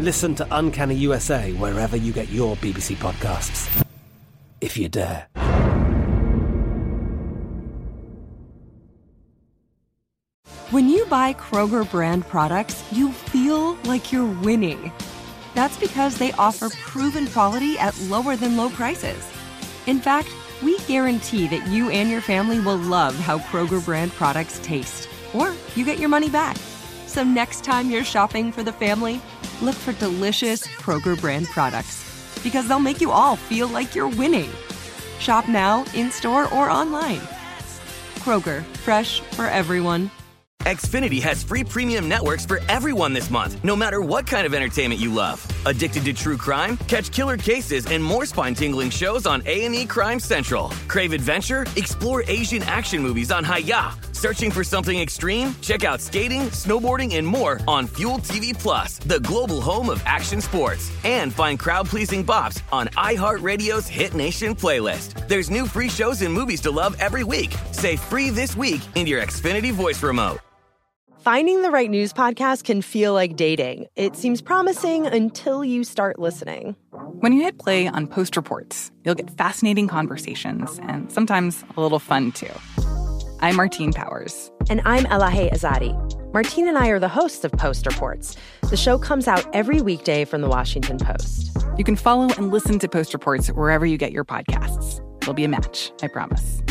Listen to Uncanny USA wherever you get your BBC podcasts, if you dare. When you buy Kroger brand products, you feel like you're winning. That's because they offer proven quality at lower than low prices. In fact, we guarantee that you and your family will love how Kroger brand products taste, or you get your money back. So next time you're shopping for the family, look for delicious Kroger brand products because they'll make you all feel like you're winning. Shop now, in store, or online. Kroger, fresh for everyone. Xfinity has free premium networks for everyone this month, no matter what kind of entertainment you love. Addicted to true crime? Catch killer cases and more spine-tingling shows on A&E Crime Central. Crave adventure? Explore Asian action movies on Hi-YAH. Searching for something extreme? Check out skating, snowboarding, and more on Fuel TV Plus, the global home of action sports. And find crowd-pleasing bops on iHeartRadio's Hit Nation playlist. There's new free shows and movies to love every week. Say free this week in your Xfinity voice remote. Finding the right news podcast can feel like dating. It seems promising until you start listening. When you hit play on Post Reports, you'll get fascinating conversations and sometimes a little fun too. I'm Martine Powers. And I'm Elahe Azadi. Martine and I are the hosts of Post Reports. The show comes out every weekday from the Washington Post. You can follow and listen to Post Reports wherever you get your podcasts. It'll be a match, I promise.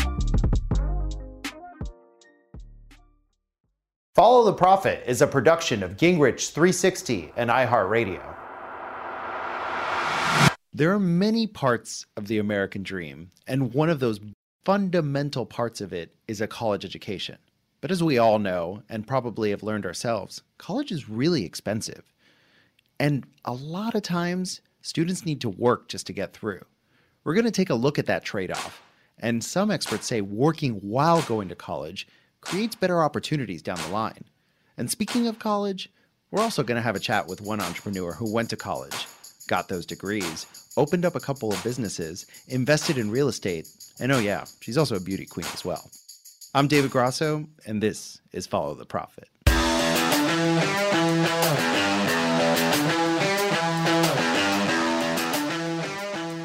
Follow the Profit is a production of Gingrich 360 and iHeartRadio. There are many parts of the American dream, and one of those fundamental parts of it is a college education. But as we all know, and probably have learned ourselves, college is really expensive. And a lot of times, students need to work just to get through. We're going to take a look at that trade off. And some experts say working while going to college creates better opportunities down the line. And speaking of college, we're also going to have a chat with one entrepreneur who went to college, got those degrees, opened up a couple of businesses, invested in real estate, and oh, yeah, she's also a beauty queen as well. I'm David Grasso, and this is Follow the Profit.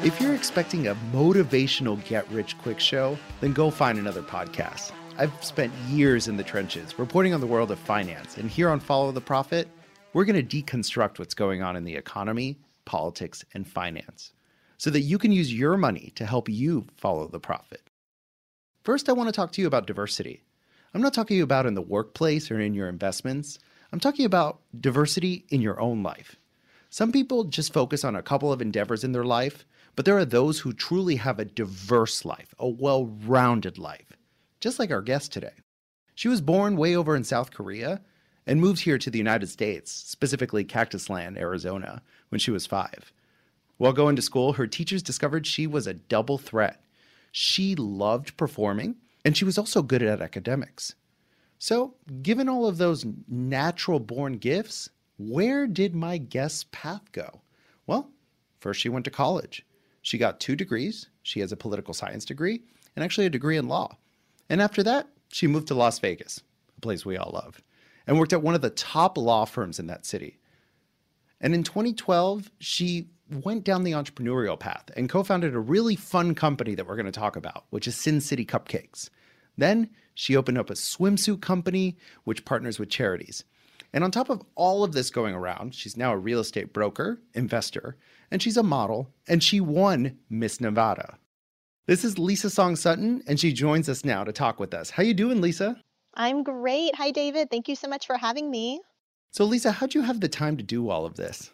If you're expecting a motivational get rich quick show, then go find another podcast. I've spent years in the trenches reporting on the world of finance, and here on Follow the Profit, we're going to deconstruct what's going on in the economy, politics, and finance so that you can use your money to help you follow the profit. First, I want to talk to you about diversity. I'm not talking about in the workplace or in your investments. I'm talking about diversity in your own life. Some people just focus on a couple of endeavors in their life, but there are those who truly have a diverse life, a well rounded life just like our guest today. She was born way over in South Korea and moved here to the United States, specifically Cactus Land, Arizona, when she was five. While going to school, her teachers discovered she was a double threat. She loved performing, and she was also good at academics. So, given all of those natural born gifts, where did my guest's path go? Well, first she went to college. She got two degrees. She has a political science degree and actually a degree in law. And after that, she moved to Las Vegas, a place we all love, and worked at one of the top law firms in that city. And in 2012, she went down the entrepreneurial path and co founded a really fun company that we're going to talk about, which is Sin City Cupcakes. Then she opened up a swimsuit company which partners with charities. And on top of all of this going around, she's now a real estate broker, investor, and she's a model, and she won Miss Nevada. This is Lisa Song Sutton, and she joins us now to talk with us. How you doing, Lisa? I'm great. Hi, David. Thank you so much for having me. So, Lisa, how'd you have the time to do all of this?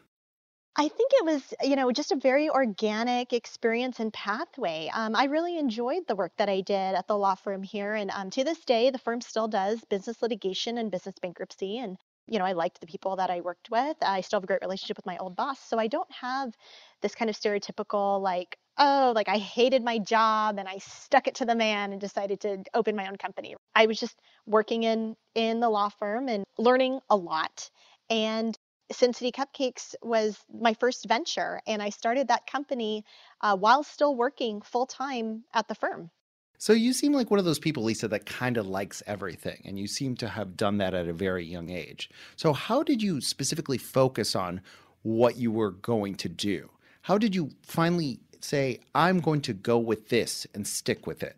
I think it was, you know, just a very organic experience and pathway. Um, I really enjoyed the work that I did at the law firm here. And um, to this day, the firm still does business litigation and business bankruptcy. And, you know, I liked the people that I worked with. I still have a great relationship with my old boss. So I don't have this kind of stereotypical, like, oh, like I hated my job and I stuck it to the man and decided to open my own company. I was just working in in the law firm and learning a lot. And Sin City Cupcakes was my first venture, and I started that company uh, while still working full time at the firm. So you seem like one of those people, Lisa, that kind of likes everything, and you seem to have done that at a very young age. So how did you specifically focus on what you were going to do? How did you finally say, I'm going to go with this and stick with it?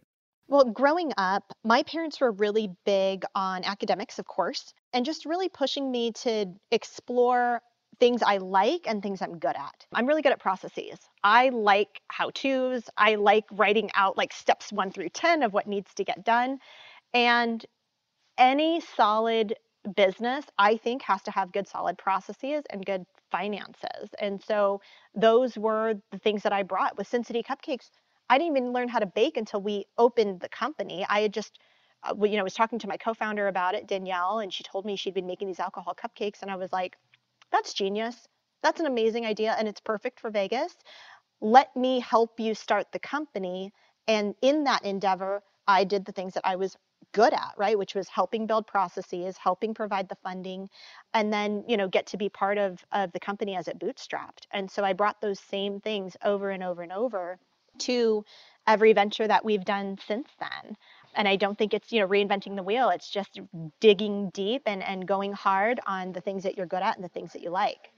Well, growing up, my parents were really big on academics, of course, and just really pushing me to explore things I like and things I'm good at. I'm really good at processes. I like how to's. I like writing out like steps one through 10 of what needs to get done. And any solid business, I think, has to have good, solid processes and good finances. And so those were the things that I brought with Sin City Cupcakes. I didn't even learn how to bake until we opened the company. I had just, uh, you know, was talking to my co-founder about it, Danielle, and she told me she'd been making these alcohol cupcakes, and I was like, "That's genius. That's an amazing idea, and it's perfect for Vegas. Let me help you start the company." And in that endeavor, I did the things that I was good at, right? Which was helping build processes, helping provide the funding, and then, you know, get to be part of, of the company as it bootstrapped. And so I brought those same things over and over and over to every venture that we've done since then. And I don't think it's, you know, reinventing the wheel. It's just digging deep and, and going hard on the things that you're good at and the things that you like.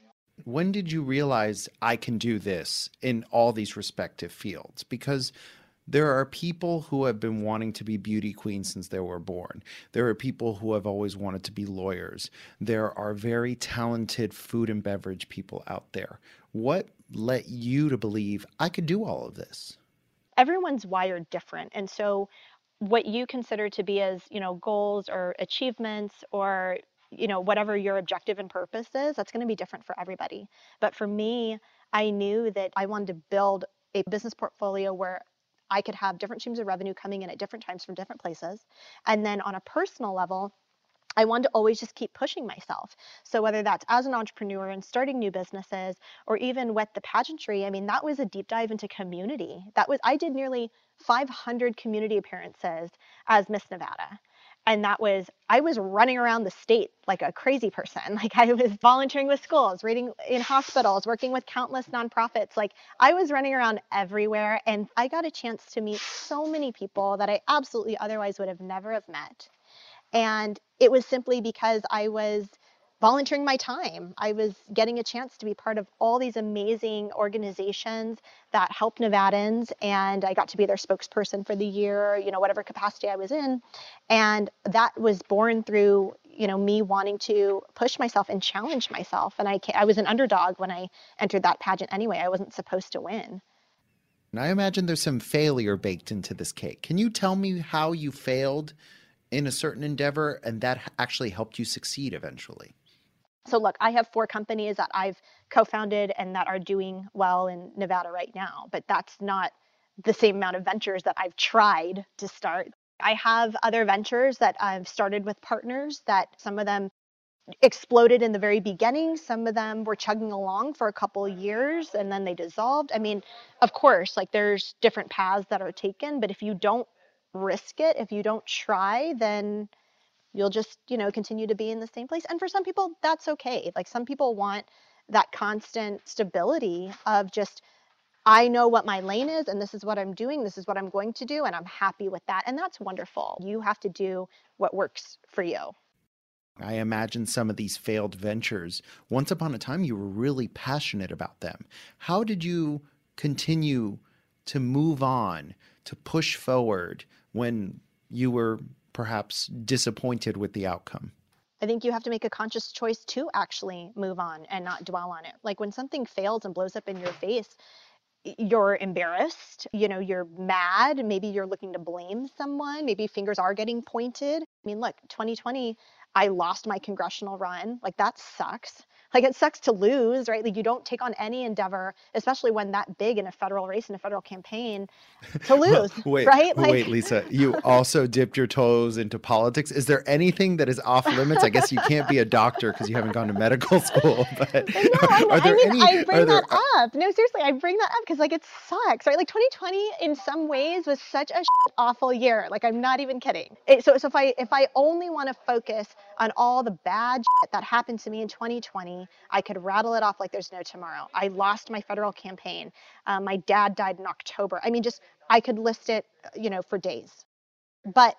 When did you realize I can do this in all these respective fields? Because there are people who have been wanting to be beauty queens since they were born. There are people who have always wanted to be lawyers. There are very talented food and beverage people out there. What led you to believe I could do all of this? Everyone's wired different. And so what you consider to be as, you know, goals or achievements or you know whatever your objective and purpose is that's going to be different for everybody but for me i knew that i wanted to build a business portfolio where I could have different streams of revenue coming in at different times from different places. And then on a personal level, I wanted to always just keep pushing myself. So whether that's as an entrepreneur and starting new businesses or even with the pageantry, I mean that was a deep dive into community. That was I did nearly 500 community appearances as Miss Nevada and that was i was running around the state like a crazy person. Like i was volunteering with schools reading in hospitals working with countless nonprofits. Like i was running around everywhere and i got a chance to meet so many people that i absolutely otherwise would have never have met. And it was simply because i was volunteering my time. I was getting a chance to be part of all these amazing organizations that help Nevadans, and I got to be their spokesperson for the year, you know, whatever capacity I was in. And that was born through, you know, me wanting to push myself and challenge myself. And I, I was an underdog when I entered that pageant anyway. I wasn't supposed to win. And I imagine there's some failure baked into this cake. Can you tell me how you failed in a certain endeavor and that actually helped you succeed eventually? So look, I have four companies that I've co-founded and that are doing well in Nevada right now, but that's not the same amount of ventures that I've tried to start. I have other ventures that I've started with partners that some of them exploded in the very beginning. Some of them were chugging along for a couple years and then they dissolved. I mean, of course, like there's different paths that are taken, but if you don't risk it, if you don't try, then you'll just you know continue to be in the same place and for some people that's okay like some people want that constant stability of just I know what my lane is and this is what I'm doing, this is what I'm going to do, and I'm happy with that. And that's wonderful. You have to do what works for you. I imagine some of these failed ventures, once upon a time, you were really passionate about them. How did you continue to move on, to push forward when you were perhaps disappointed with the outcome? I think you have to make a conscious choice to actually move on and not dwell on it. Like when something fails and blows up in your face, you're embarrassed, you know, you're mad, maybe you're looking to blame someone, maybe fingers are getting pointed. I mean, look, 2020, I lost my congressional run. Like that sucks. Like it sucks to lose, right? Like you don't take on any endeavor, especially when that big in a federal race in a federal campaign, to lose, wait, right? Like, wait, Lisa, you also dipped your toes into politics. Is there anything that is off limits? I guess you can't be a doctor because you haven't gone to medical school. But no, I, I mean, any, I bring there, that up. No, seriously, I bring that up because like it sucks, right? Like 2020 in some ways was such a awful year. Like I'm not even kidding. It, so, so if I if I only want to focus on all the bad that happened to me in 2020 I could rattle it off like there's no tomorrow. I lost my federal campaign. Um, my dad died in October. I mean, just I could list it, you know, for days. But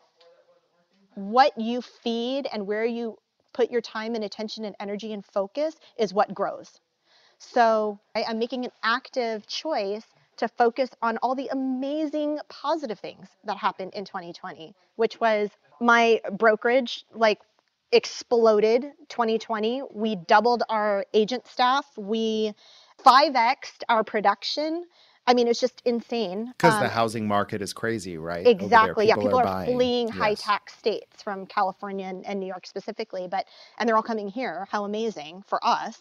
what you feed and where you put your time and attention and energy and focus is what grows. So I, I'm making an active choice to focus on all the amazing positive things that happened in 2020, which was my brokerage like exploded 2020. We doubled our agent staff. We 5xed our production. I mean, it's just insane. Because um, the housing market is crazy, right? Exactly. People yeah, people are, are fleeing yes. high tax states from California and, and New York specifically, but and they're all coming here. How amazing for us.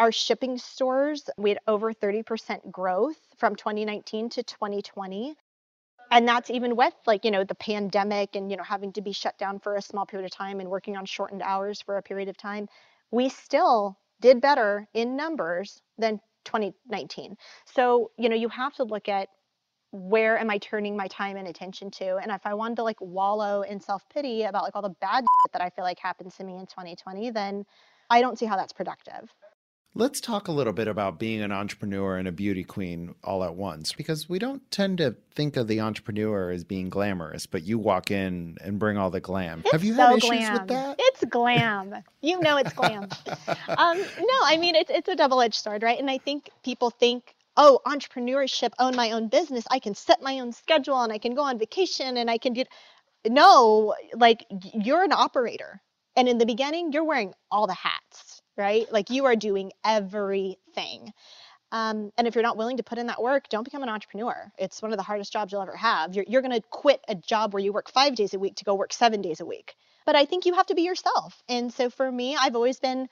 Our shipping stores, we had over 30% growth from 2019 to 2020 and that's even with like you know the pandemic and you know having to be shut down for a small period of time and working on shortened hours for a period of time we still did better in numbers than 2019 so you know you have to look at where am i turning my time and attention to? And if i wanted to like wallow in self-pity about like all the bad that i feel like happened to me in 2020 then i don't see how that's productive Let's talk a little bit about being an entrepreneur and a beauty queen all at once because we don't tend to think of the entrepreneur as being glamorous, but you walk in and bring all the glam. It's Have you so had issues glam. with that? It's glam. you know it's glam. um, no, I mean it's it's a double-edged sword, right? And I think people think oh, entrepreneurship, own my own business. I can set my own schedule and I can go on vacation and I can do. No, like you're an operator. And in the beginning, you're wearing all the hats right? Like you are doing everything. Um, and if you're not willing to put in that work, don't become an entrepreneur. It's one of the hardest jobs you'll ever have. You're, you're going to quit a job where you work five days a week to go work seven days a week. But I think you have to be yourself. And so for me, I've always been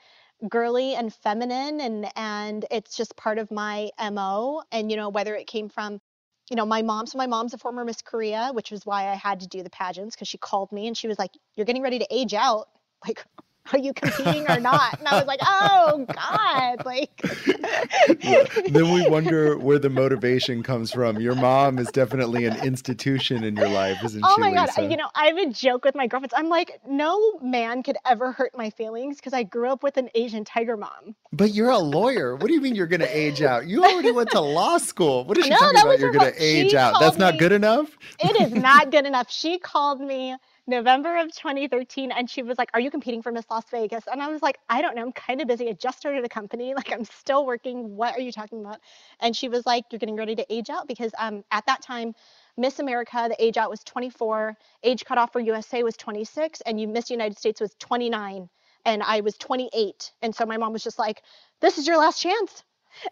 girly and feminine and and it's just part of my mo and you know whether it came from you know my mom so my mom's a former miss korea which was why i had to do the pageants because she called me and she was like you're getting ready to age out like are you competing or not? And I was like, oh God, like. then we wonder where the motivation comes from. Your mom is definitely an institution in your life, isn't oh she? Oh my Lisa? God, you know, I have a joke with my girlfriends. I'm like, no man could ever hurt my feelings because I grew up with an Asian tiger mom. But you're a lawyer. What do you mean you're going to age out? You already went to law school. What is she no, talking about? You're going to age out. That's not me, good enough. it is not good enough. She called me November of 2013, and she was like, Are you competing for Miss Las Vegas? And I was like, I don't know. I'm kind of busy. I just started a company. Like, I'm still working. What are you talking about? And she was like, You're getting ready to age out because um, at that time, Miss America, the age out was 24, age cutoff for USA was 26, and you Miss United States was 29, and I was 28. And so my mom was just like, This is your last chance.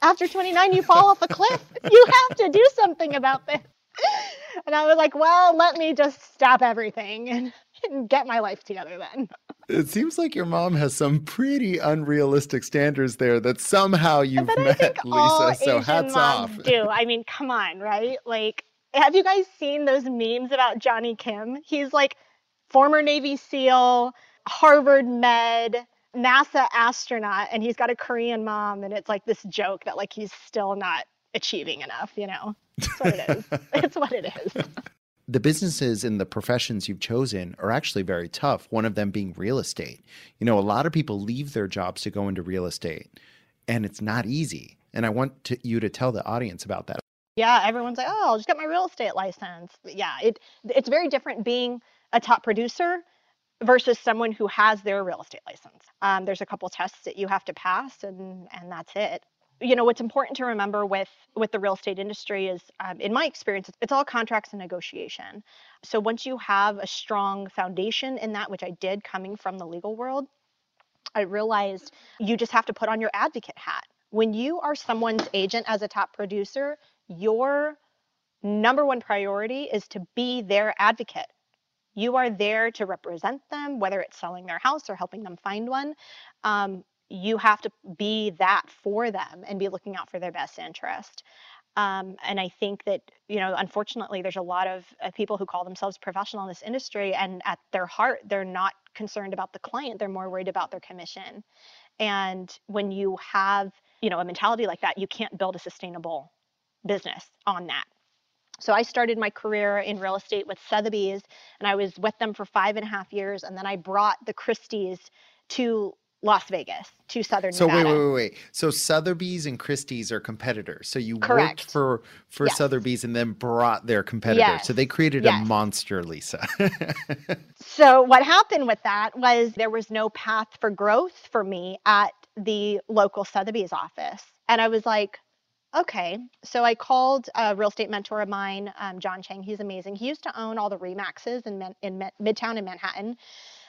After 29, you fall off a cliff. You have to do something about this and I was like, well, let me just stop everything and, and get my life together then. It seems like your mom has some pretty unrealistic standards there that somehow you've met, Lisa. so Asian hats off. Do I mean, come on, right? Like, have you guys seen those memes about Jonny Kim? He's like former Navy SEAL, Harvard med, NASA astronaut, and he's got a Korean mom, and it's like this joke that like he's still not achieving enough, you know? That's what it is. it's what it is. The businesses and the professions you've chosen are actually very tough, one of them being real estate. You know, a lot of people leave their jobs to go into real estate, and it's not easy. And I want to, you to tell the audience about that. Yeah, everyone's like, "Oh, I'll just get my real estate license." But yeah, it it's very different being a top producer versus someone who has their real estate license. Um, there's a couple tests that you have to pass, and and that's it you know what's important to remember with with the real estate industry is um, in my experience it's all contracts and negotiation so once you have a strong foundation in that which i did coming from the legal world I realized you just have to put on your advocate hat. When you are someone's agent as a top producer, your number one priority is to be their advocate. You are there to represent them, whether it's selling their house or helping them find one. Um, you have to be that for them and be looking out for their best interest. Um, and I think that, you know, unfortunately, there's a lot of uh, people who call themselves professional in this industry, and at their heart, they're not concerned about the client. They're more worried about their commission. And when you have, you know, a mentality like that, you can't build a sustainable business on that. So I started my career in real estate with Sotheby's, and I was with them for five and a half years. And then I brought the Christie's to Las Vegas to Southern so Nevada. wait, wait, wait, wait. So Sotheby's and Christie's are competitors. So you Correct. worked for for Yes. Sotheby's and then brought their competitor. Yes. So they created Yes. a monster, Lisa. So what happened with that was there was no path for growth for me at the local Sotheby's office. And I was like, okay. So I called a real estate mentor of mine, um, John Chang. He's amazing. He used to own all the Remaxes in, in Midtown in Manhattan.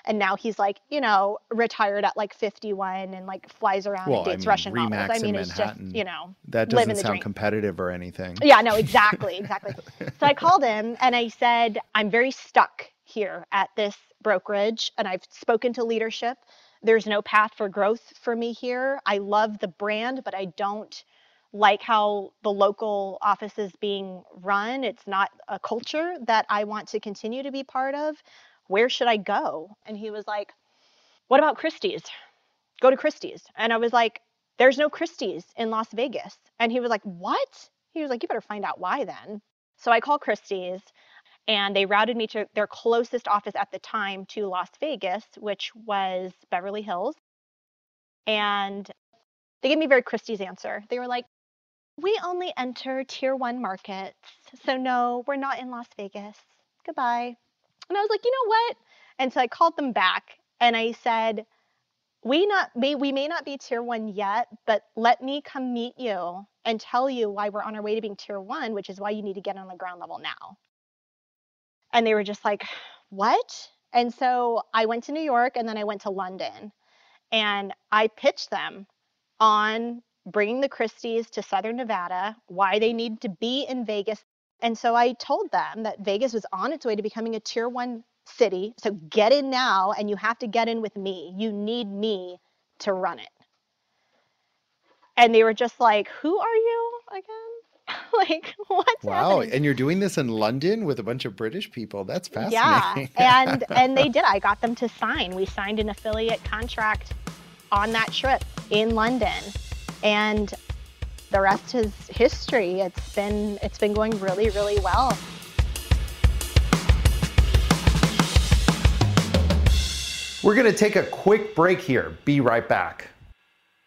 And now he's like, you know, retired at like 51 and like flies around well, and I dates mean, Russian Remax models. I mean, it's Manhattan. just, you know, that doesn't sound dream. competitive or anything. Yeah, no, exactly, exactly. so I called him and I said, I'm very stuck here at this brokerage and I've spoken to leadership. There's no path for growth for me here. I love the brand, but I don't like how the local office is being run. It's not a culture that I want to continue to be part of. Where should I go? And he was like, What about Christie's? Go to Christie's. And I was like, There's no Christie's in Las Vegas. And he was like, What? He was like, You better find out why then. So I called Christie's and they routed me to their closest office at the time to Las Vegas, which was Beverly Hills. And they gave me very Christie's answer. They were like, We only enter tier one markets. So no, we're not in Las Vegas. Goodbye. And I was like, you know what? And so I called them back and I said, we not may we may not be tier one yet, but let me come meet you and tell you why we're on our way to being tier one, which is why you need to get on the ground level now. And they were just like, what? And so I went to New York and then I went to London and I pitched them on bringing the Christies to Southern Nevada, why they need to be in Vegas. And so I told them that Vegas was on its way to becoming a tier one city. So get in now, and you have to get in with me. You need me to run it. And they were just like, Who are you again? like, what's Wow. happening? And you're doing this in London with a bunch of British people. That's fascinating. Yeah, and and they did. I got them to sign. We signed an affiliate contract on that trip in London, and the rest is history. It's been it's been going really really well. We're going to take a quick break here. Be right back.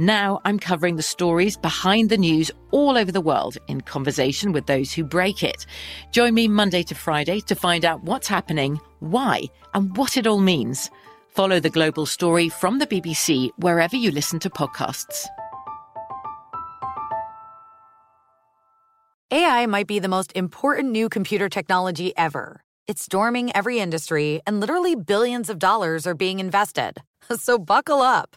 Now I'm covering the stories behind the news all over the world in conversation with those who break it. Join me Monday to Friday to find out what's happening, why, and what it all means. Follow The Global Story from the BBC wherever you listen to podcasts. AI might be the most important new computer technology ever. It's storming every industry, and literally billions of dollars are being invested. So buckle up.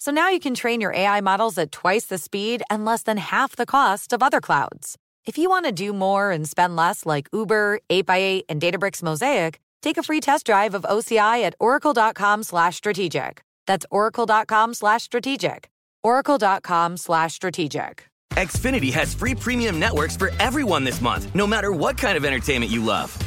So now you can train your AI models at twice the speed and less than half the cost of other clouds. If you want to do more and spend less like Uber, 8x8, and Databricks Mosaic, take a free test drive of OCI at oracle.com slash strategic. That's oracle.com slash strategic. oracle.com slash strategic. Xfinity has free premium networks for everyone this month, no matter what kind of entertainment you love.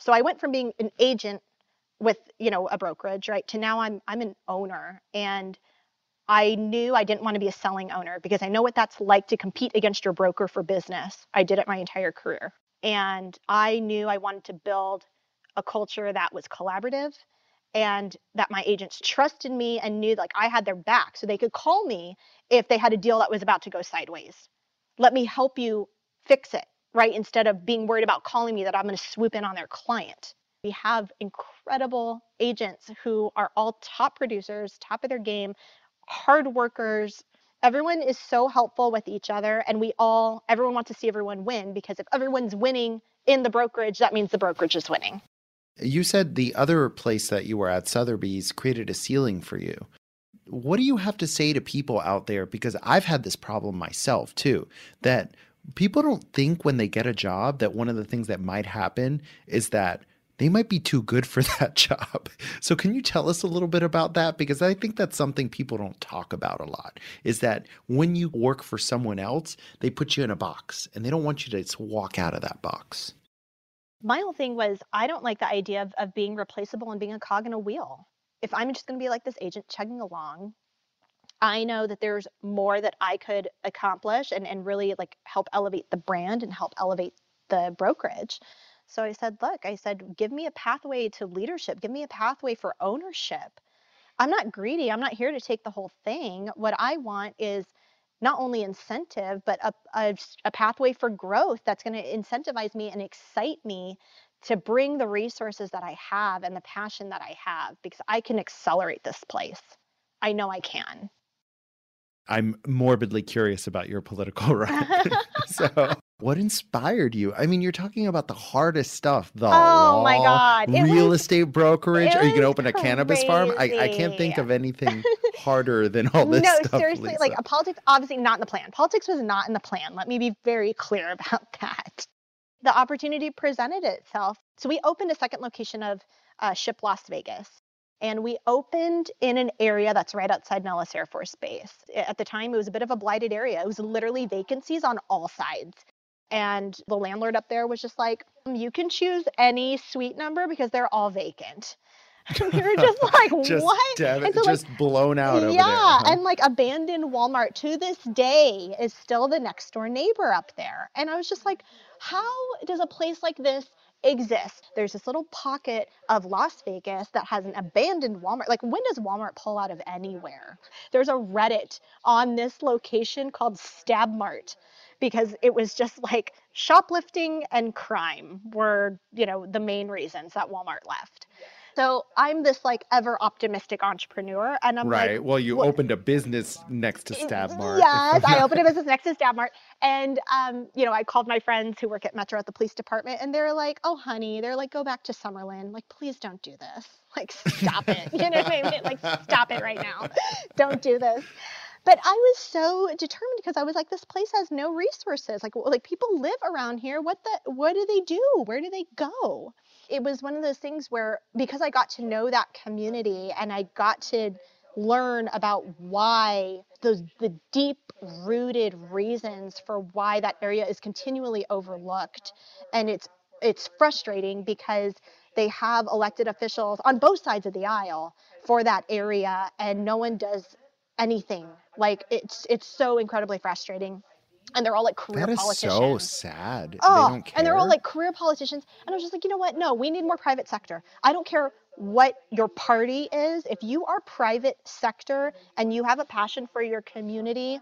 So I went from being an agent with, you know, a brokerage, right, to now I'm I'm an owner and I knew I didn't want to be a selling owner because I know what that's like to compete against your broker for business. I did it my entire career. And I knew I wanted to build a culture that was collaborative and that my agents trusted me and knew like I had their back so they could call me if they had a deal that was about to go sideways. Let me help you fix it right? Instead of being worried about calling me that I'm going to swoop in on their client. We have incredible agents who are all top producers, top of their game, hard workers. Everyone is so helpful with each other, and we all, everyone wants to see everyone win because if everyone's winning in the brokerage, that means the brokerage is winning. You said the other place that you were at, Sotheby's, created a ceiling for you. What do you have to say to people out there? Because I've had this problem myself too, that people don't think when they get a job that one of the things that might happen is that they might be too good for that job. So can you tell us a little bit about that because I think that's something people don't talk about a lot is that when you work for someone else, they put you in a box and they don't want you to just walk out of that box. My whole thing was I don't like the idea of, of being replaceable and being a cog in a wheel. If I'm just going to be like this agent chugging along, I know that there's more that I could accomplish and, and really like help elevate the brand and help elevate the brokerage. So I said, look, I said, give me a pathway to leadership, give me a pathway for ownership. I'm not greedy. I'm not here to take the whole thing. What I want is not only incentive, but a, a, a pathway for growth that's going to incentivize me and excite me to bring the resources that I have and the passion that I have because I can accelerate this place. I know I can. I'm morbidly curious about your political run. so, what inspired you? I mean, you're talking about the hardest stuff, the oh law, my god, real was, estate brokerage. Are you going to open a crazy. cannabis farm? I, I can't think of anything harder than all this no, stuff. No, seriously, Lisa. like a politics, obviously not in the plan. Politics was not in the plan. Let me be very clear about that. The opportunity presented itself. So we opened a second location of uh, Ship Las Vegas and we opened in an area that's right outside Nellis Air Force Base. At the time, it was a bit of a blighted area. It was literally vacancies on all sides. And the landlord up there was just like, um, you can choose any suite number because they're all vacant. we were just like, just what? Dev- so, just like, blown out over yeah, there. Huh? and like abandoned Walmart to this day is still the next door neighbor up there. And I was just like, how does a place like this exist. There's this little pocket of Las Vegas that has an abandoned Walmart. Like, when does Walmart pull out of anywhere? There's a Reddit on this location called Stab Mart because it was just like shoplifting and crime were, you know, the main reasons that Walmart left. So I'm this like ever optimistic entrepreneur, and I'm right. Like, well, you opened a business next to Stab Mart. Yes, I opened a business next to Stab Mart, and um, you know, I called my friends who work at Metro at the police department, and they're like, "Oh, honey," they're like, "Go back to Summerlin. Like, please don't do this. Like, stop it. You know what I mean? Like, stop it right now. Don't do this." but I was so determined because I was like, this place has no resources. Like, like people live around here. What the? What do they do? Where do they go? It was one of those things where because I got to know that community and I got to learn about why those the deep rooted reasons for why that area is continually overlooked and it's it's frustrating because they have elected officials on both sides of the aisle for that area and no one does anything. Like it's it's so incredibly frustrating and they're all like career That is politicians so sad. Oh, they don't care. and they're all like career politicians. And I was just like, you know what? No, we need more private sector. I don't care what your party is. If you are private sector and you have a passion for your community,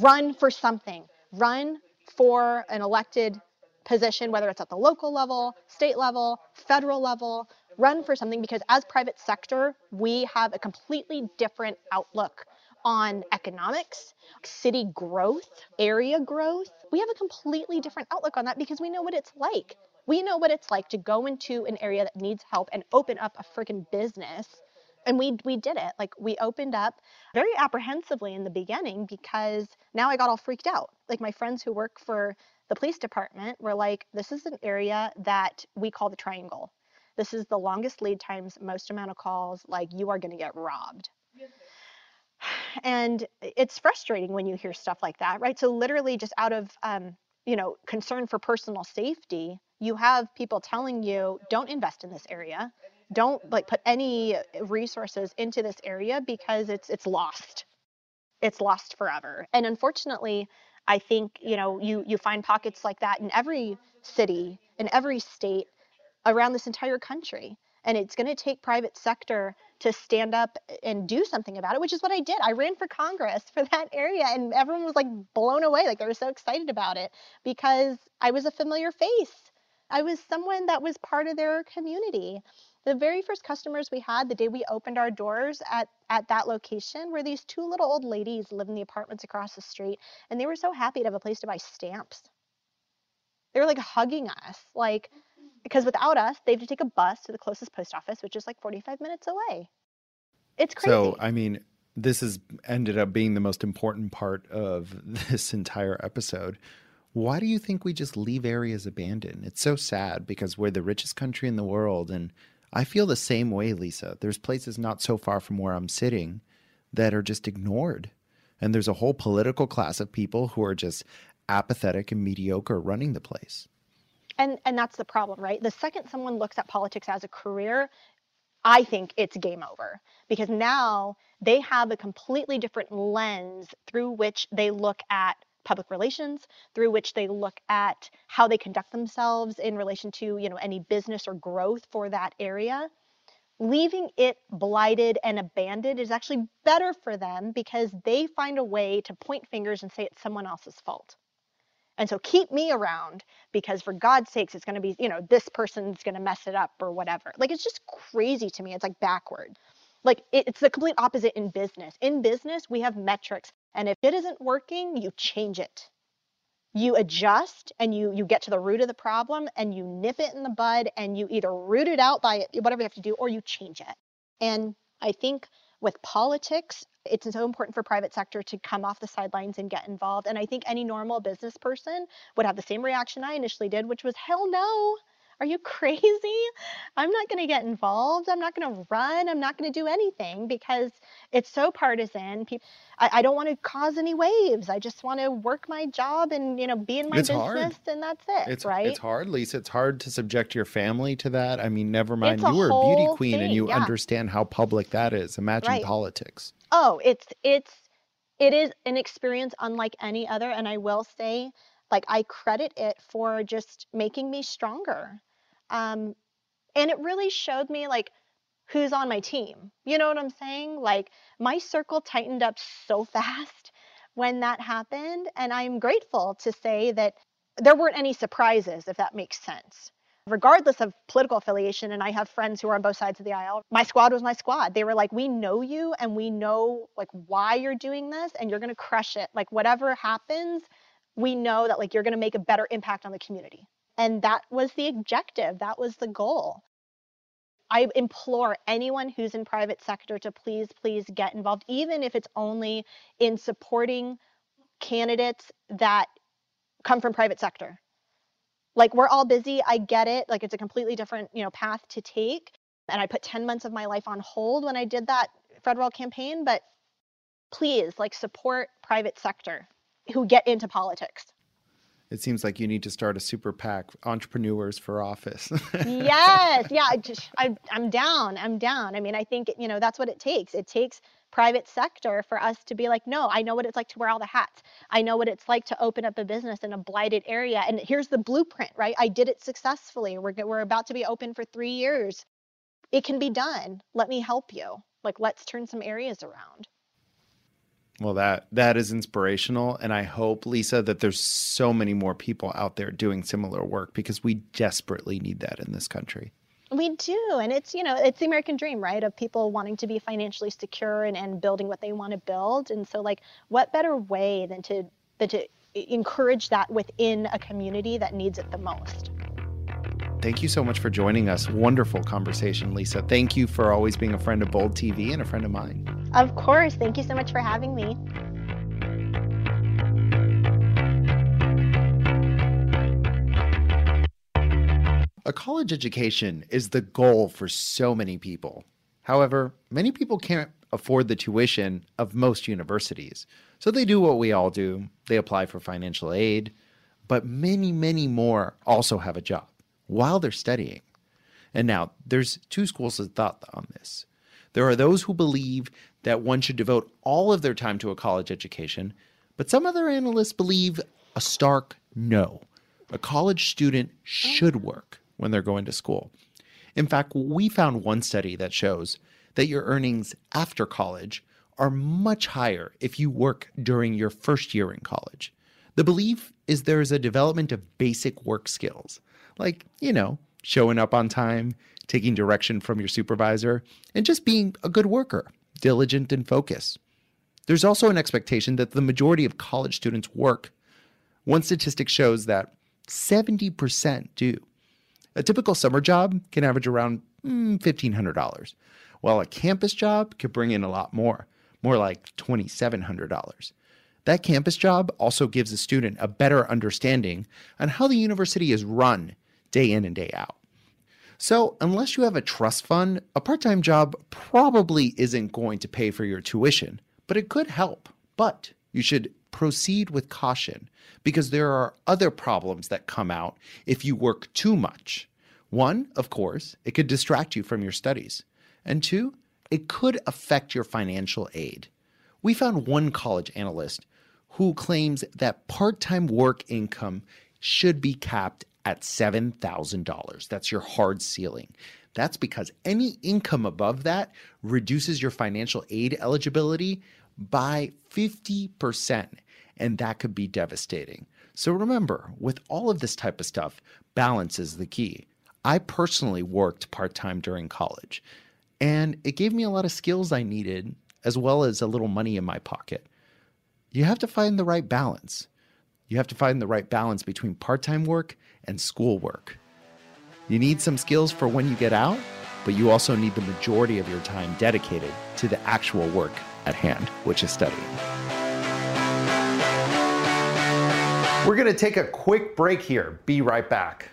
run for something. Run for an elected position, whether it's at the local level, state level, federal level. Run for something because as private sector, we have a completely different outlook on economics, city growth, area growth. We have a completely different outlook on that because we know what it's like. We know what it's like to go into an area that needs help and open up a freaking business. And we we did it. Like we opened up very apprehensively in the beginning because now I got all freaked out. Like my friends who work for the police department were like, this is an area that we call the triangle. This is the longest lead times, most amount of calls, like you are going to get robbed. And it's frustrating when you hear stuff like that, right? So literally just out of um, you know, concern for personal safety, you have people telling you don't invest in this area. Don't like put any resources into this area because it's it's lost. It's lost forever. And unfortunately, I think, you know, you you find pockets like that in every city, in every state around this entire country. And it's going to take private sector to stand up and do something about it, which is what I did. I ran for Congress for that area and everyone was like blown away. Like they were so excited about it because I was a familiar face. I was someone that was part of their community. The very first customers we had the day we opened our doors at, at that location were these two little old ladies living in the apartments across the street, and they were so happy to have a place to buy stamps. They were like hugging us, like because without us, they have to take a bus to the closest post office, which is like 45 minutes away. It's crazy. So, I mean, this has ended up being the most important part of this entire episode. Why do you think we just leave areas abandoned? It's so sad because we're the richest country in the world. And I feel the same way, Lisa. There's places not so far from where I'm sitting that are just ignored. And there's a whole political class of people who are just apathetic and mediocre running the place. And and that's the problem, right? The second someone looks at politics as a career, I think it's game over because now they have a completely different lens through which they look at public relations, through which they look at how they conduct themselves in relation to, you know, any business or growth for that area. Leaving it blighted and abandoned is actually better for them because they find a way to point fingers and say it's someone else's fault. And so keep me around because for God's sakes, it's going to be, you know, this person's going to mess it up or whatever. Like it's just crazy to me. It's like backward. Like it, it's the complete opposite in business. In business, we have metrics. And if it isn't working, you change it. You adjust and you you get to the root of the problem and you nip it in the bud and you either root it out by whatever you have to do or you change it. And I think with politics, it's so important for private sector to come off the sidelines and get involved. And I think any normal business person would have the same reaction I initially did, which was hell no. Are you crazy? I'm not going to get involved. I'm not going to run. I'm not going to do anything because it's so partisan. People, I, I don't want to cause any waves. I just want to work my job and you know be in my It's business, hard. and that's it, It's right? it's hard, Lisa. It's hard to subject your family to that. I mean, never mind. You were a beauty queen and you yeah. understand how public that is. Imagine Right. politics. Oh, it's it's it is an experience unlike any other and I will say like I credit it for just making me stronger. Um and it really showed me like who's on my team. You know what I'm saying? Like my circle tightened up so fast when that happened and I'm grateful to say that there weren't any surprises if that makes sense regardless of political affiliation and i have friends who are on both sides of the aisle my squad was my squad they were like we know you and we know like why you're doing this and you're going to crush it like whatever happens we know that like you're going to make a better impact on the community and that was the objective that was the goal i implore anyone who's in private sector to please please get involved even if it's only in supporting candidates that come from private sector Like we're all busy. I get it. Like it's a completely different, you know, path to take. And I put 10 months of my life on hold when I did that federal campaign, but please like support private sector who get into politics. It seems like you need to start a super PAC, entrepreneurs for office. yes, yeah, I just I, I'm down. I'm down. I mean, I think you know that's what it takes. It takes private sector for us to be like, no, I know what it's like to wear all the hats. I know what it's like to open up a business in a blighted area, and here's the blueprint, right? I did it successfully. We're we're about to be open for three years. It can be done. Let me help you. Like, let's turn some areas around. Well, that that is inspirational, and I hope, Lisa, that there's so many more people out there doing similar work because we desperately need that in this country. We do, and it's you know it's the American dream, right? Of people wanting to be financially secure and, and building what they want to build, and so like, what better way than to than to encourage that within a community that needs it the most? Thank you so much for joining us. Wonderful conversation, Lisa. Thank you for always being a friend of Bold TV and a friend of mine. Of course. Thank you so much for having me. A college education is the goal for so many people. However, many people can't afford the tuition of most universities. So they do what we all do they apply for financial aid. But many, many more also have a job while they're studying. And now, there's two schools of thought on this. There are those who believe that one should devote all of their time to a college education, but some other analysts believe a stark no. A college student should work when they're going to school. In fact, we found one study that shows that your earnings after college are much higher if you work during your first year in college. The belief is there is a development of basic work skills like, you know, showing up on time, taking direction from your supervisor, and just being a good worker, diligent and focused. There's also an expectation that the majority of college students work. One statistic shows that 70% do. A typical summer job can average around mm, $1,500, while a campus job could bring in a lot more, more like $2,700. That campus job also gives a student a better understanding on how the university is run day in and day out. So, unless you have a trust fund, a part time job probably isn't going to pay for your tuition, but it could help. But you should proceed with caution because there are other problems that come out if you work too much. One, of course, it could distract you from your studies. And two, it could affect your financial aid. We found one college analyst who claims that part time work income should be capped at $7,000. That's your hard ceiling. That's because any income above that reduces your financial aid eligibility by 50%, and that could be devastating. So remember, with all of this type of stuff, balance is the key. I personally worked part time during college, and it gave me a lot of skills I needed, as well as a little money in my pocket. You have to find the right balance. You have to find the right balance between part time work and schoolwork. You need some skills for when you get out, but you also need the majority of your time dedicated to the actual work at hand, which is studying. We're going to take a quick break here. Be right back.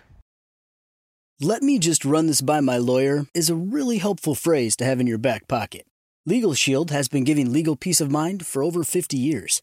Let me just run this by my lawyer is a really helpful phrase to have in your back pocket. Legal Shield has been giving legal peace of mind for over 50 years.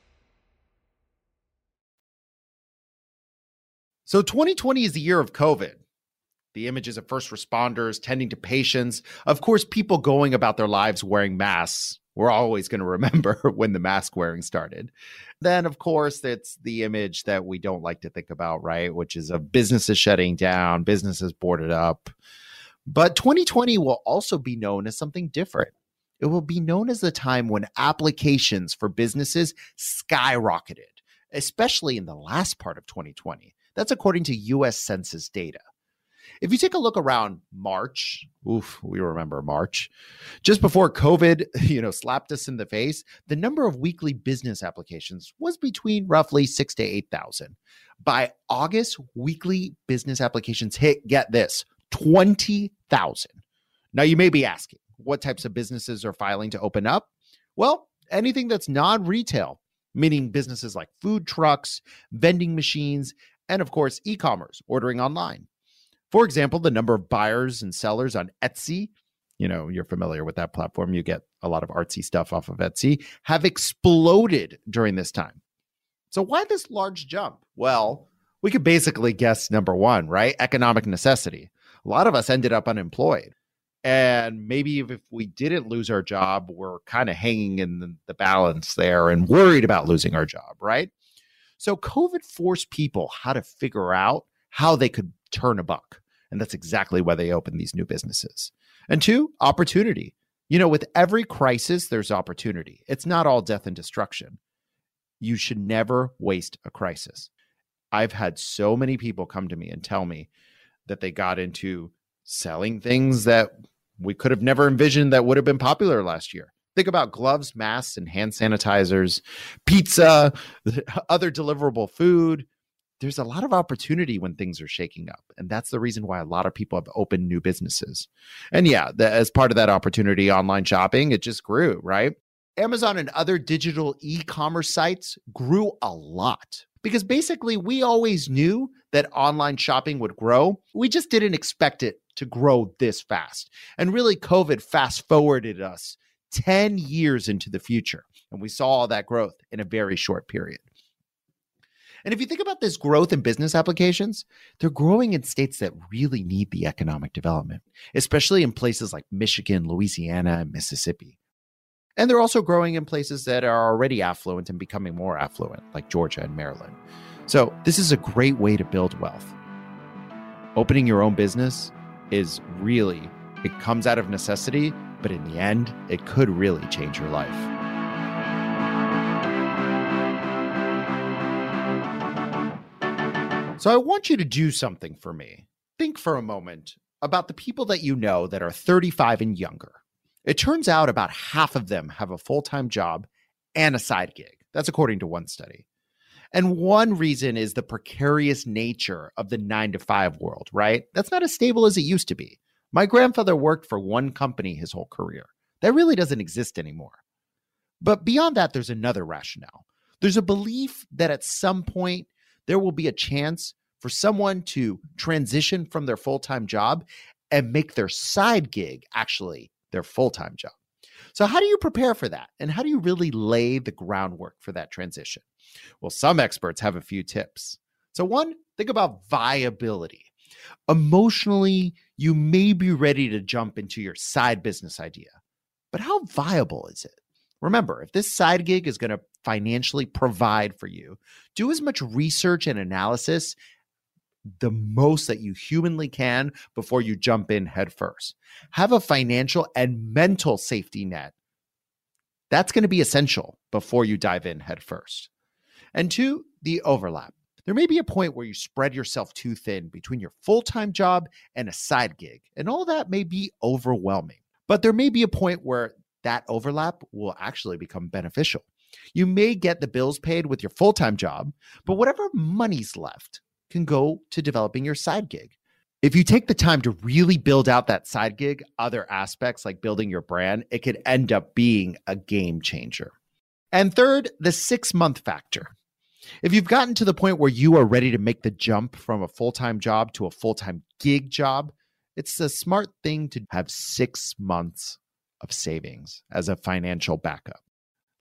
So 2020 is the year of COVID. The images of first responders tending to patients, of course, people going about their lives wearing masks. We're always going to remember when the mask wearing started. Then, of course, it's the image that we don't like to think about, right? Which is of businesses shutting down, businesses boarded up. But 2020 will also be known as something different. It will be known as the time when applications for businesses skyrocketed, especially in the last part of 2020. That's according to US Census data. If you take a look around March, oof, we remember March, just before COVID, you know, slapped us in the face, the number of weekly business applications was between roughly six to 8,000. By August, weekly business applications hit, get this, 20,000. Now, you may be asking, what types of businesses are filing to open up? Well, anything that's non retail, meaning businesses like food trucks, vending machines, and of course, e commerce, ordering online. For example, the number of buyers and sellers on Etsy, you know, you're familiar with that platform, you get a lot of artsy stuff off of Etsy, have exploded during this time. So, why this large jump? Well, we could basically guess number one, right? Economic necessity. A lot of us ended up unemployed. And maybe if we didn't lose our job, we're kind of hanging in the balance there and worried about losing our job, right? So COVID forced people how to figure out how they could turn a buck. And that's exactly why they opened these new businesses. And two, opportunity. You know, with every crisis, there's opportunity. It's not all death and destruction. You should never waste a crisis. I've had so many people come to me and tell me that they got into selling things that we could have never envisioned that would have been popular last year. Think about gloves, masks, and hand sanitizers, pizza, other deliverable food. There's a lot of opportunity when things are shaking up. And that's the reason why a lot of people have opened new businesses. And yeah, the, as part of that opportunity, online shopping, it just grew, right? Amazon and other digital e commerce sites grew a lot because basically we always knew that online shopping would grow. We just didn't expect it to grow this fast. And really, COVID fast forwarded us 10 years into the future. And we saw all that growth in a very short period. And if you think about this growth in business applications, they're growing in states that really need the economic development, especially in places like Michigan, Louisiana, and Mississippi. And they're also growing in places that are already affluent and becoming more affluent, like Georgia and Maryland. So, this is a great way to build wealth. Opening your own business is really, it comes out of necessity but in the end, it could really change your life. So I want you to do something for me. Think for a moment about the people that you know that are 35 and younger. It turns out about half of them have a full time job and a side gig. That's according to one study. And one reason is the precarious nature of the nine to five world, right? That's not as stable as it used to be. My grandfather worked for one company his whole career. That really doesn't exist anymore. But beyond that, there's another rationale. There's a belief that at some point there will be a chance for someone to transition from their full time job and make their side gig actually their full time job. So, how do you prepare for that? And how do you really lay the groundwork for that transition? Well, some experts have a few tips. So, one, think about viability. Emotionally, you may be ready to jump into your side business idea, but how viable is it? Remember, if this side gig is going to financially provide for you, do as much research and analysis the most that you humanly can before you jump in headfirst. Have a financial and mental safety net. That's going to be essential before you dive in headfirst. And two, the overlap. There may be a point where you spread yourself too thin between your full time job and a side gig, and all that may be overwhelming. But there may be a point where that overlap will actually become beneficial. You may get the bills paid with your full time job, but whatever money's left can go to developing your side gig. If you take the time to really build out that side gig, other aspects like building your brand, it could end up being a game changer. And third, the six month factor. If you've gotten to the point where you are ready to make the jump from a full time job to a full time gig job, it's a smart thing to have six months of savings as a financial backup.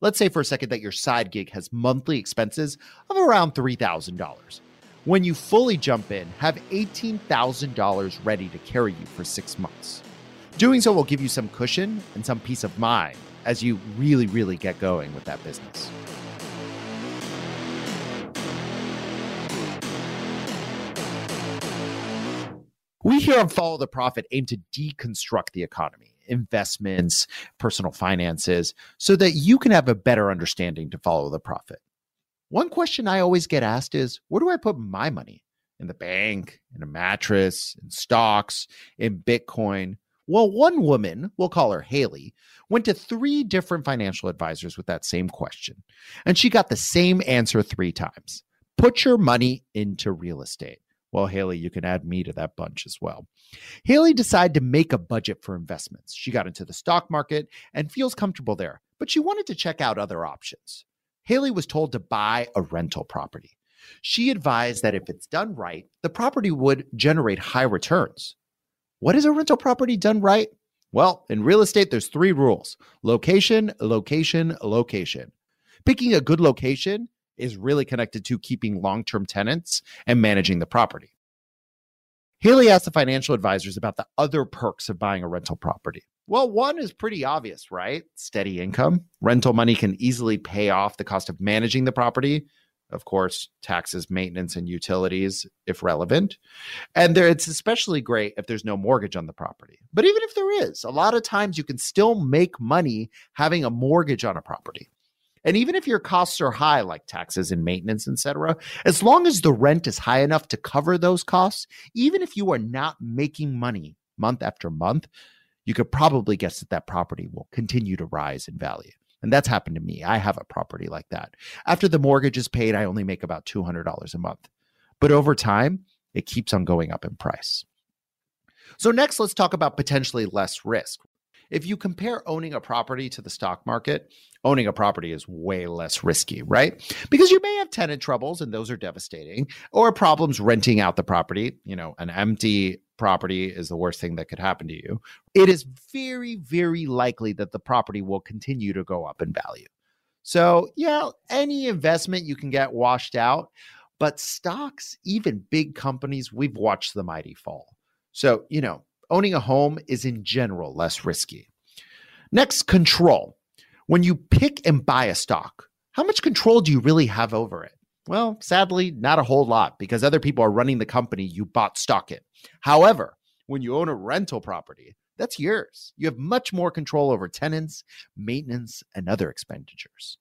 Let's say for a second that your side gig has monthly expenses of around $3,000. When you fully jump in, have $18,000 ready to carry you for six months. Doing so will give you some cushion and some peace of mind as you really, really get going with that business. We here on Follow the Profit aim to deconstruct the economy, investments, personal finances, so that you can have a better understanding to follow the profit. One question I always get asked is where do I put my money? In the bank, in a mattress, in stocks, in Bitcoin? Well, one woman, we'll call her Haley, went to three different financial advisors with that same question. And she got the same answer three times put your money into real estate. Well, Haley, you can add me to that bunch as well. Haley decided to make a budget for investments. She got into the stock market and feels comfortable there, but she wanted to check out other options. Haley was told to buy a rental property. She advised that if it's done right, the property would generate high returns. What is a rental property done right? Well, in real estate, there's three rules location, location, location. Picking a good location is really connected to keeping long term tenants and managing the property. Haley asked the financial advisors about the other perks of buying a rental property. Well, one is pretty obvious, right? Steady income. Rental money can easily pay off the cost of managing the property. Of course, taxes, maintenance, and utilities, if relevant. And there, it's especially great if there's no mortgage on the property. But even if there is, a lot of times you can still make money having a mortgage on a property. And even if your costs are high, like taxes and maintenance, etc., as long as the rent is high enough to cover those costs, even if you are not making money month after month, you could probably guess that that property will continue to rise in value. And that's happened to me. I have a property like that. After the mortgage is paid, I only make about $200 a month. But over time, it keeps on going up in price. So, next, let's talk about potentially less risk. If you compare owning a property to the stock market, owning a property is way less risky, right? Because you may have tenant troubles and those are devastating, or problems renting out the property. You know, an empty property is the worst thing that could happen to you. It is very, very likely that the property will continue to go up in value. So, yeah, any investment you can get washed out, but stocks, even big companies, we've watched the mighty fall. So, you know, owning a home is in general less risky. Next, control. When you pick and buy a stock, how much control do you really have over it? Well, sadly, not a whole lot because other people are running the company you bought stock in. However, when you own a rental property, that's yours. You have much more control over tenants, maintenance, and other expenditures.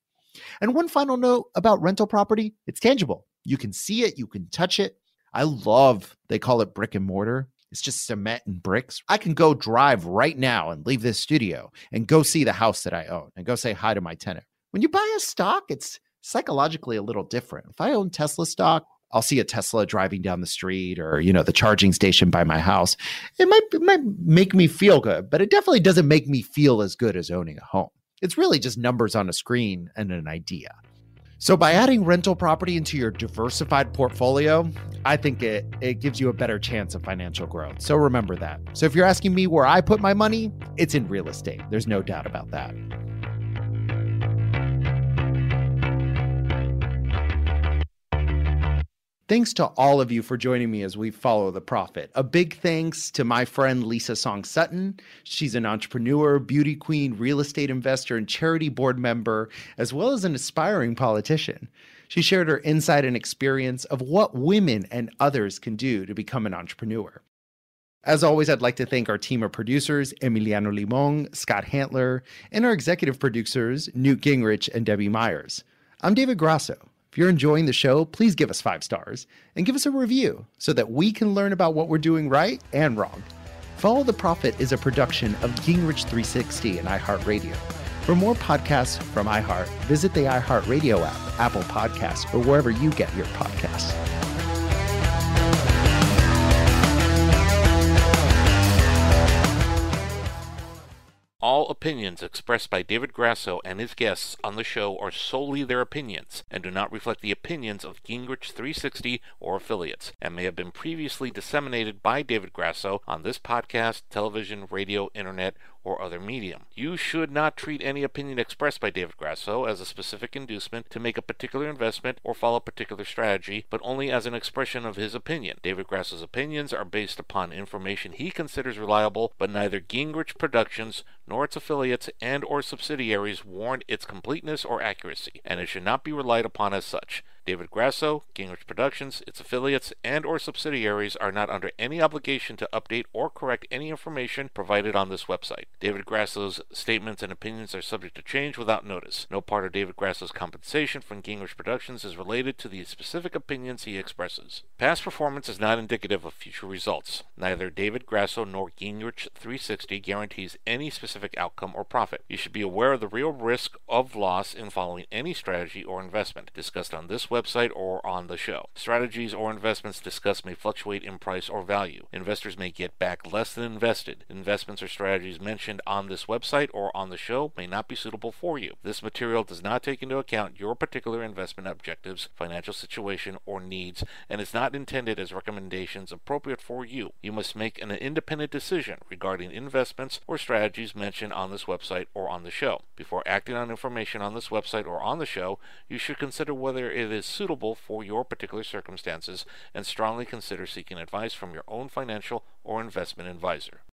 And one final note about rental property it's tangible. You can see it, you can touch it. I love, they call it brick and mortar. It's just cement and bricks. I can go drive right now and leave this studio and go see the house that I own and go say hi to my tenant. When you buy a stock, it's psychologically a little different. If I own Tesla stock, I'll see a Tesla driving down the street or, you know, the charging station by my house. It might, it might make me feel good, but it definitely doesn't make me feel as good as owning a home. It's really just numbers on a screen and an idea. So by adding rental property into your diversified portfolio, I think it it gives you a better chance of financial growth. So remember that. So if you're asking me where I put my money, it's in real estate. There's no doubt about that. Thanks to all of you for joining me as we follow the profit. A big thanks to my friend Lisa Song Sutton. She's an entrepreneur, beauty queen, real estate investor, and charity board member, as well as an aspiring politician. She shared her insight and experience of what women and others can do to become an entrepreneur. As always, I'd like to thank our team of producers, Emiliano Limon, Scott Hantler, and our executive producers, Newt Gingrich and Debbie Myers. I'm David Grasso. If you're enjoying the show, please give us five stars and give us a review so that we can learn about what we're doing right and wrong. Follow the Profit is a production of Gingrich 360 and iHeartRadio. For more podcasts from iHeart, visit the iHeartRadio app, Apple Podcasts, or wherever you get your podcasts. Opinions expressed by David Grasso and his guests on the show are solely their opinions and do not reflect the opinions of Gingrich 360 or affiliates and may have been previously disseminated by David Grasso on this podcast, television, radio, internet, or other medium. You should not treat any opinion expressed by David Grasso as a specific inducement to make a particular investment or follow a particular strategy, but only as an expression of his opinion. David Grasso's opinions are based upon information he considers reliable, but neither Gingrich Productions nor its affiliates and or subsidiaries warrant its completeness or accuracy, and it should not be relied upon as such. David Grasso, Gingrich Productions, its affiliates, and or subsidiaries are not under any obligation to update or correct any information provided on this website. David Grasso's statements and opinions are subject to change without notice. No part of David Grasso's compensation from Gingrich Productions is related to the specific opinions he expresses. Past performance is not indicative of future results. Neither David Grasso nor Gingrich 360 guarantees any specific outcome or profit. You should be aware of the real risk of loss in following any strategy or investment discussed on this website or on the show. Strategies or investments discussed may fluctuate in price or value. Investors may get back less than invested. Investments or strategies mentioned on this website or on the show may not be suitable for you. This material does not take into account your particular investment objectives, financial situation, or needs, and is not intended as recommendations appropriate for you. You must make an independent decision regarding investments or strategies mentioned on this website or on the show. Before acting on information on this website or on the show, you should consider whether it is suitable for your particular circumstances and strongly consider seeking advice from your own financial or investment advisor.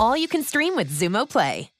All you can stream with Xumo Play.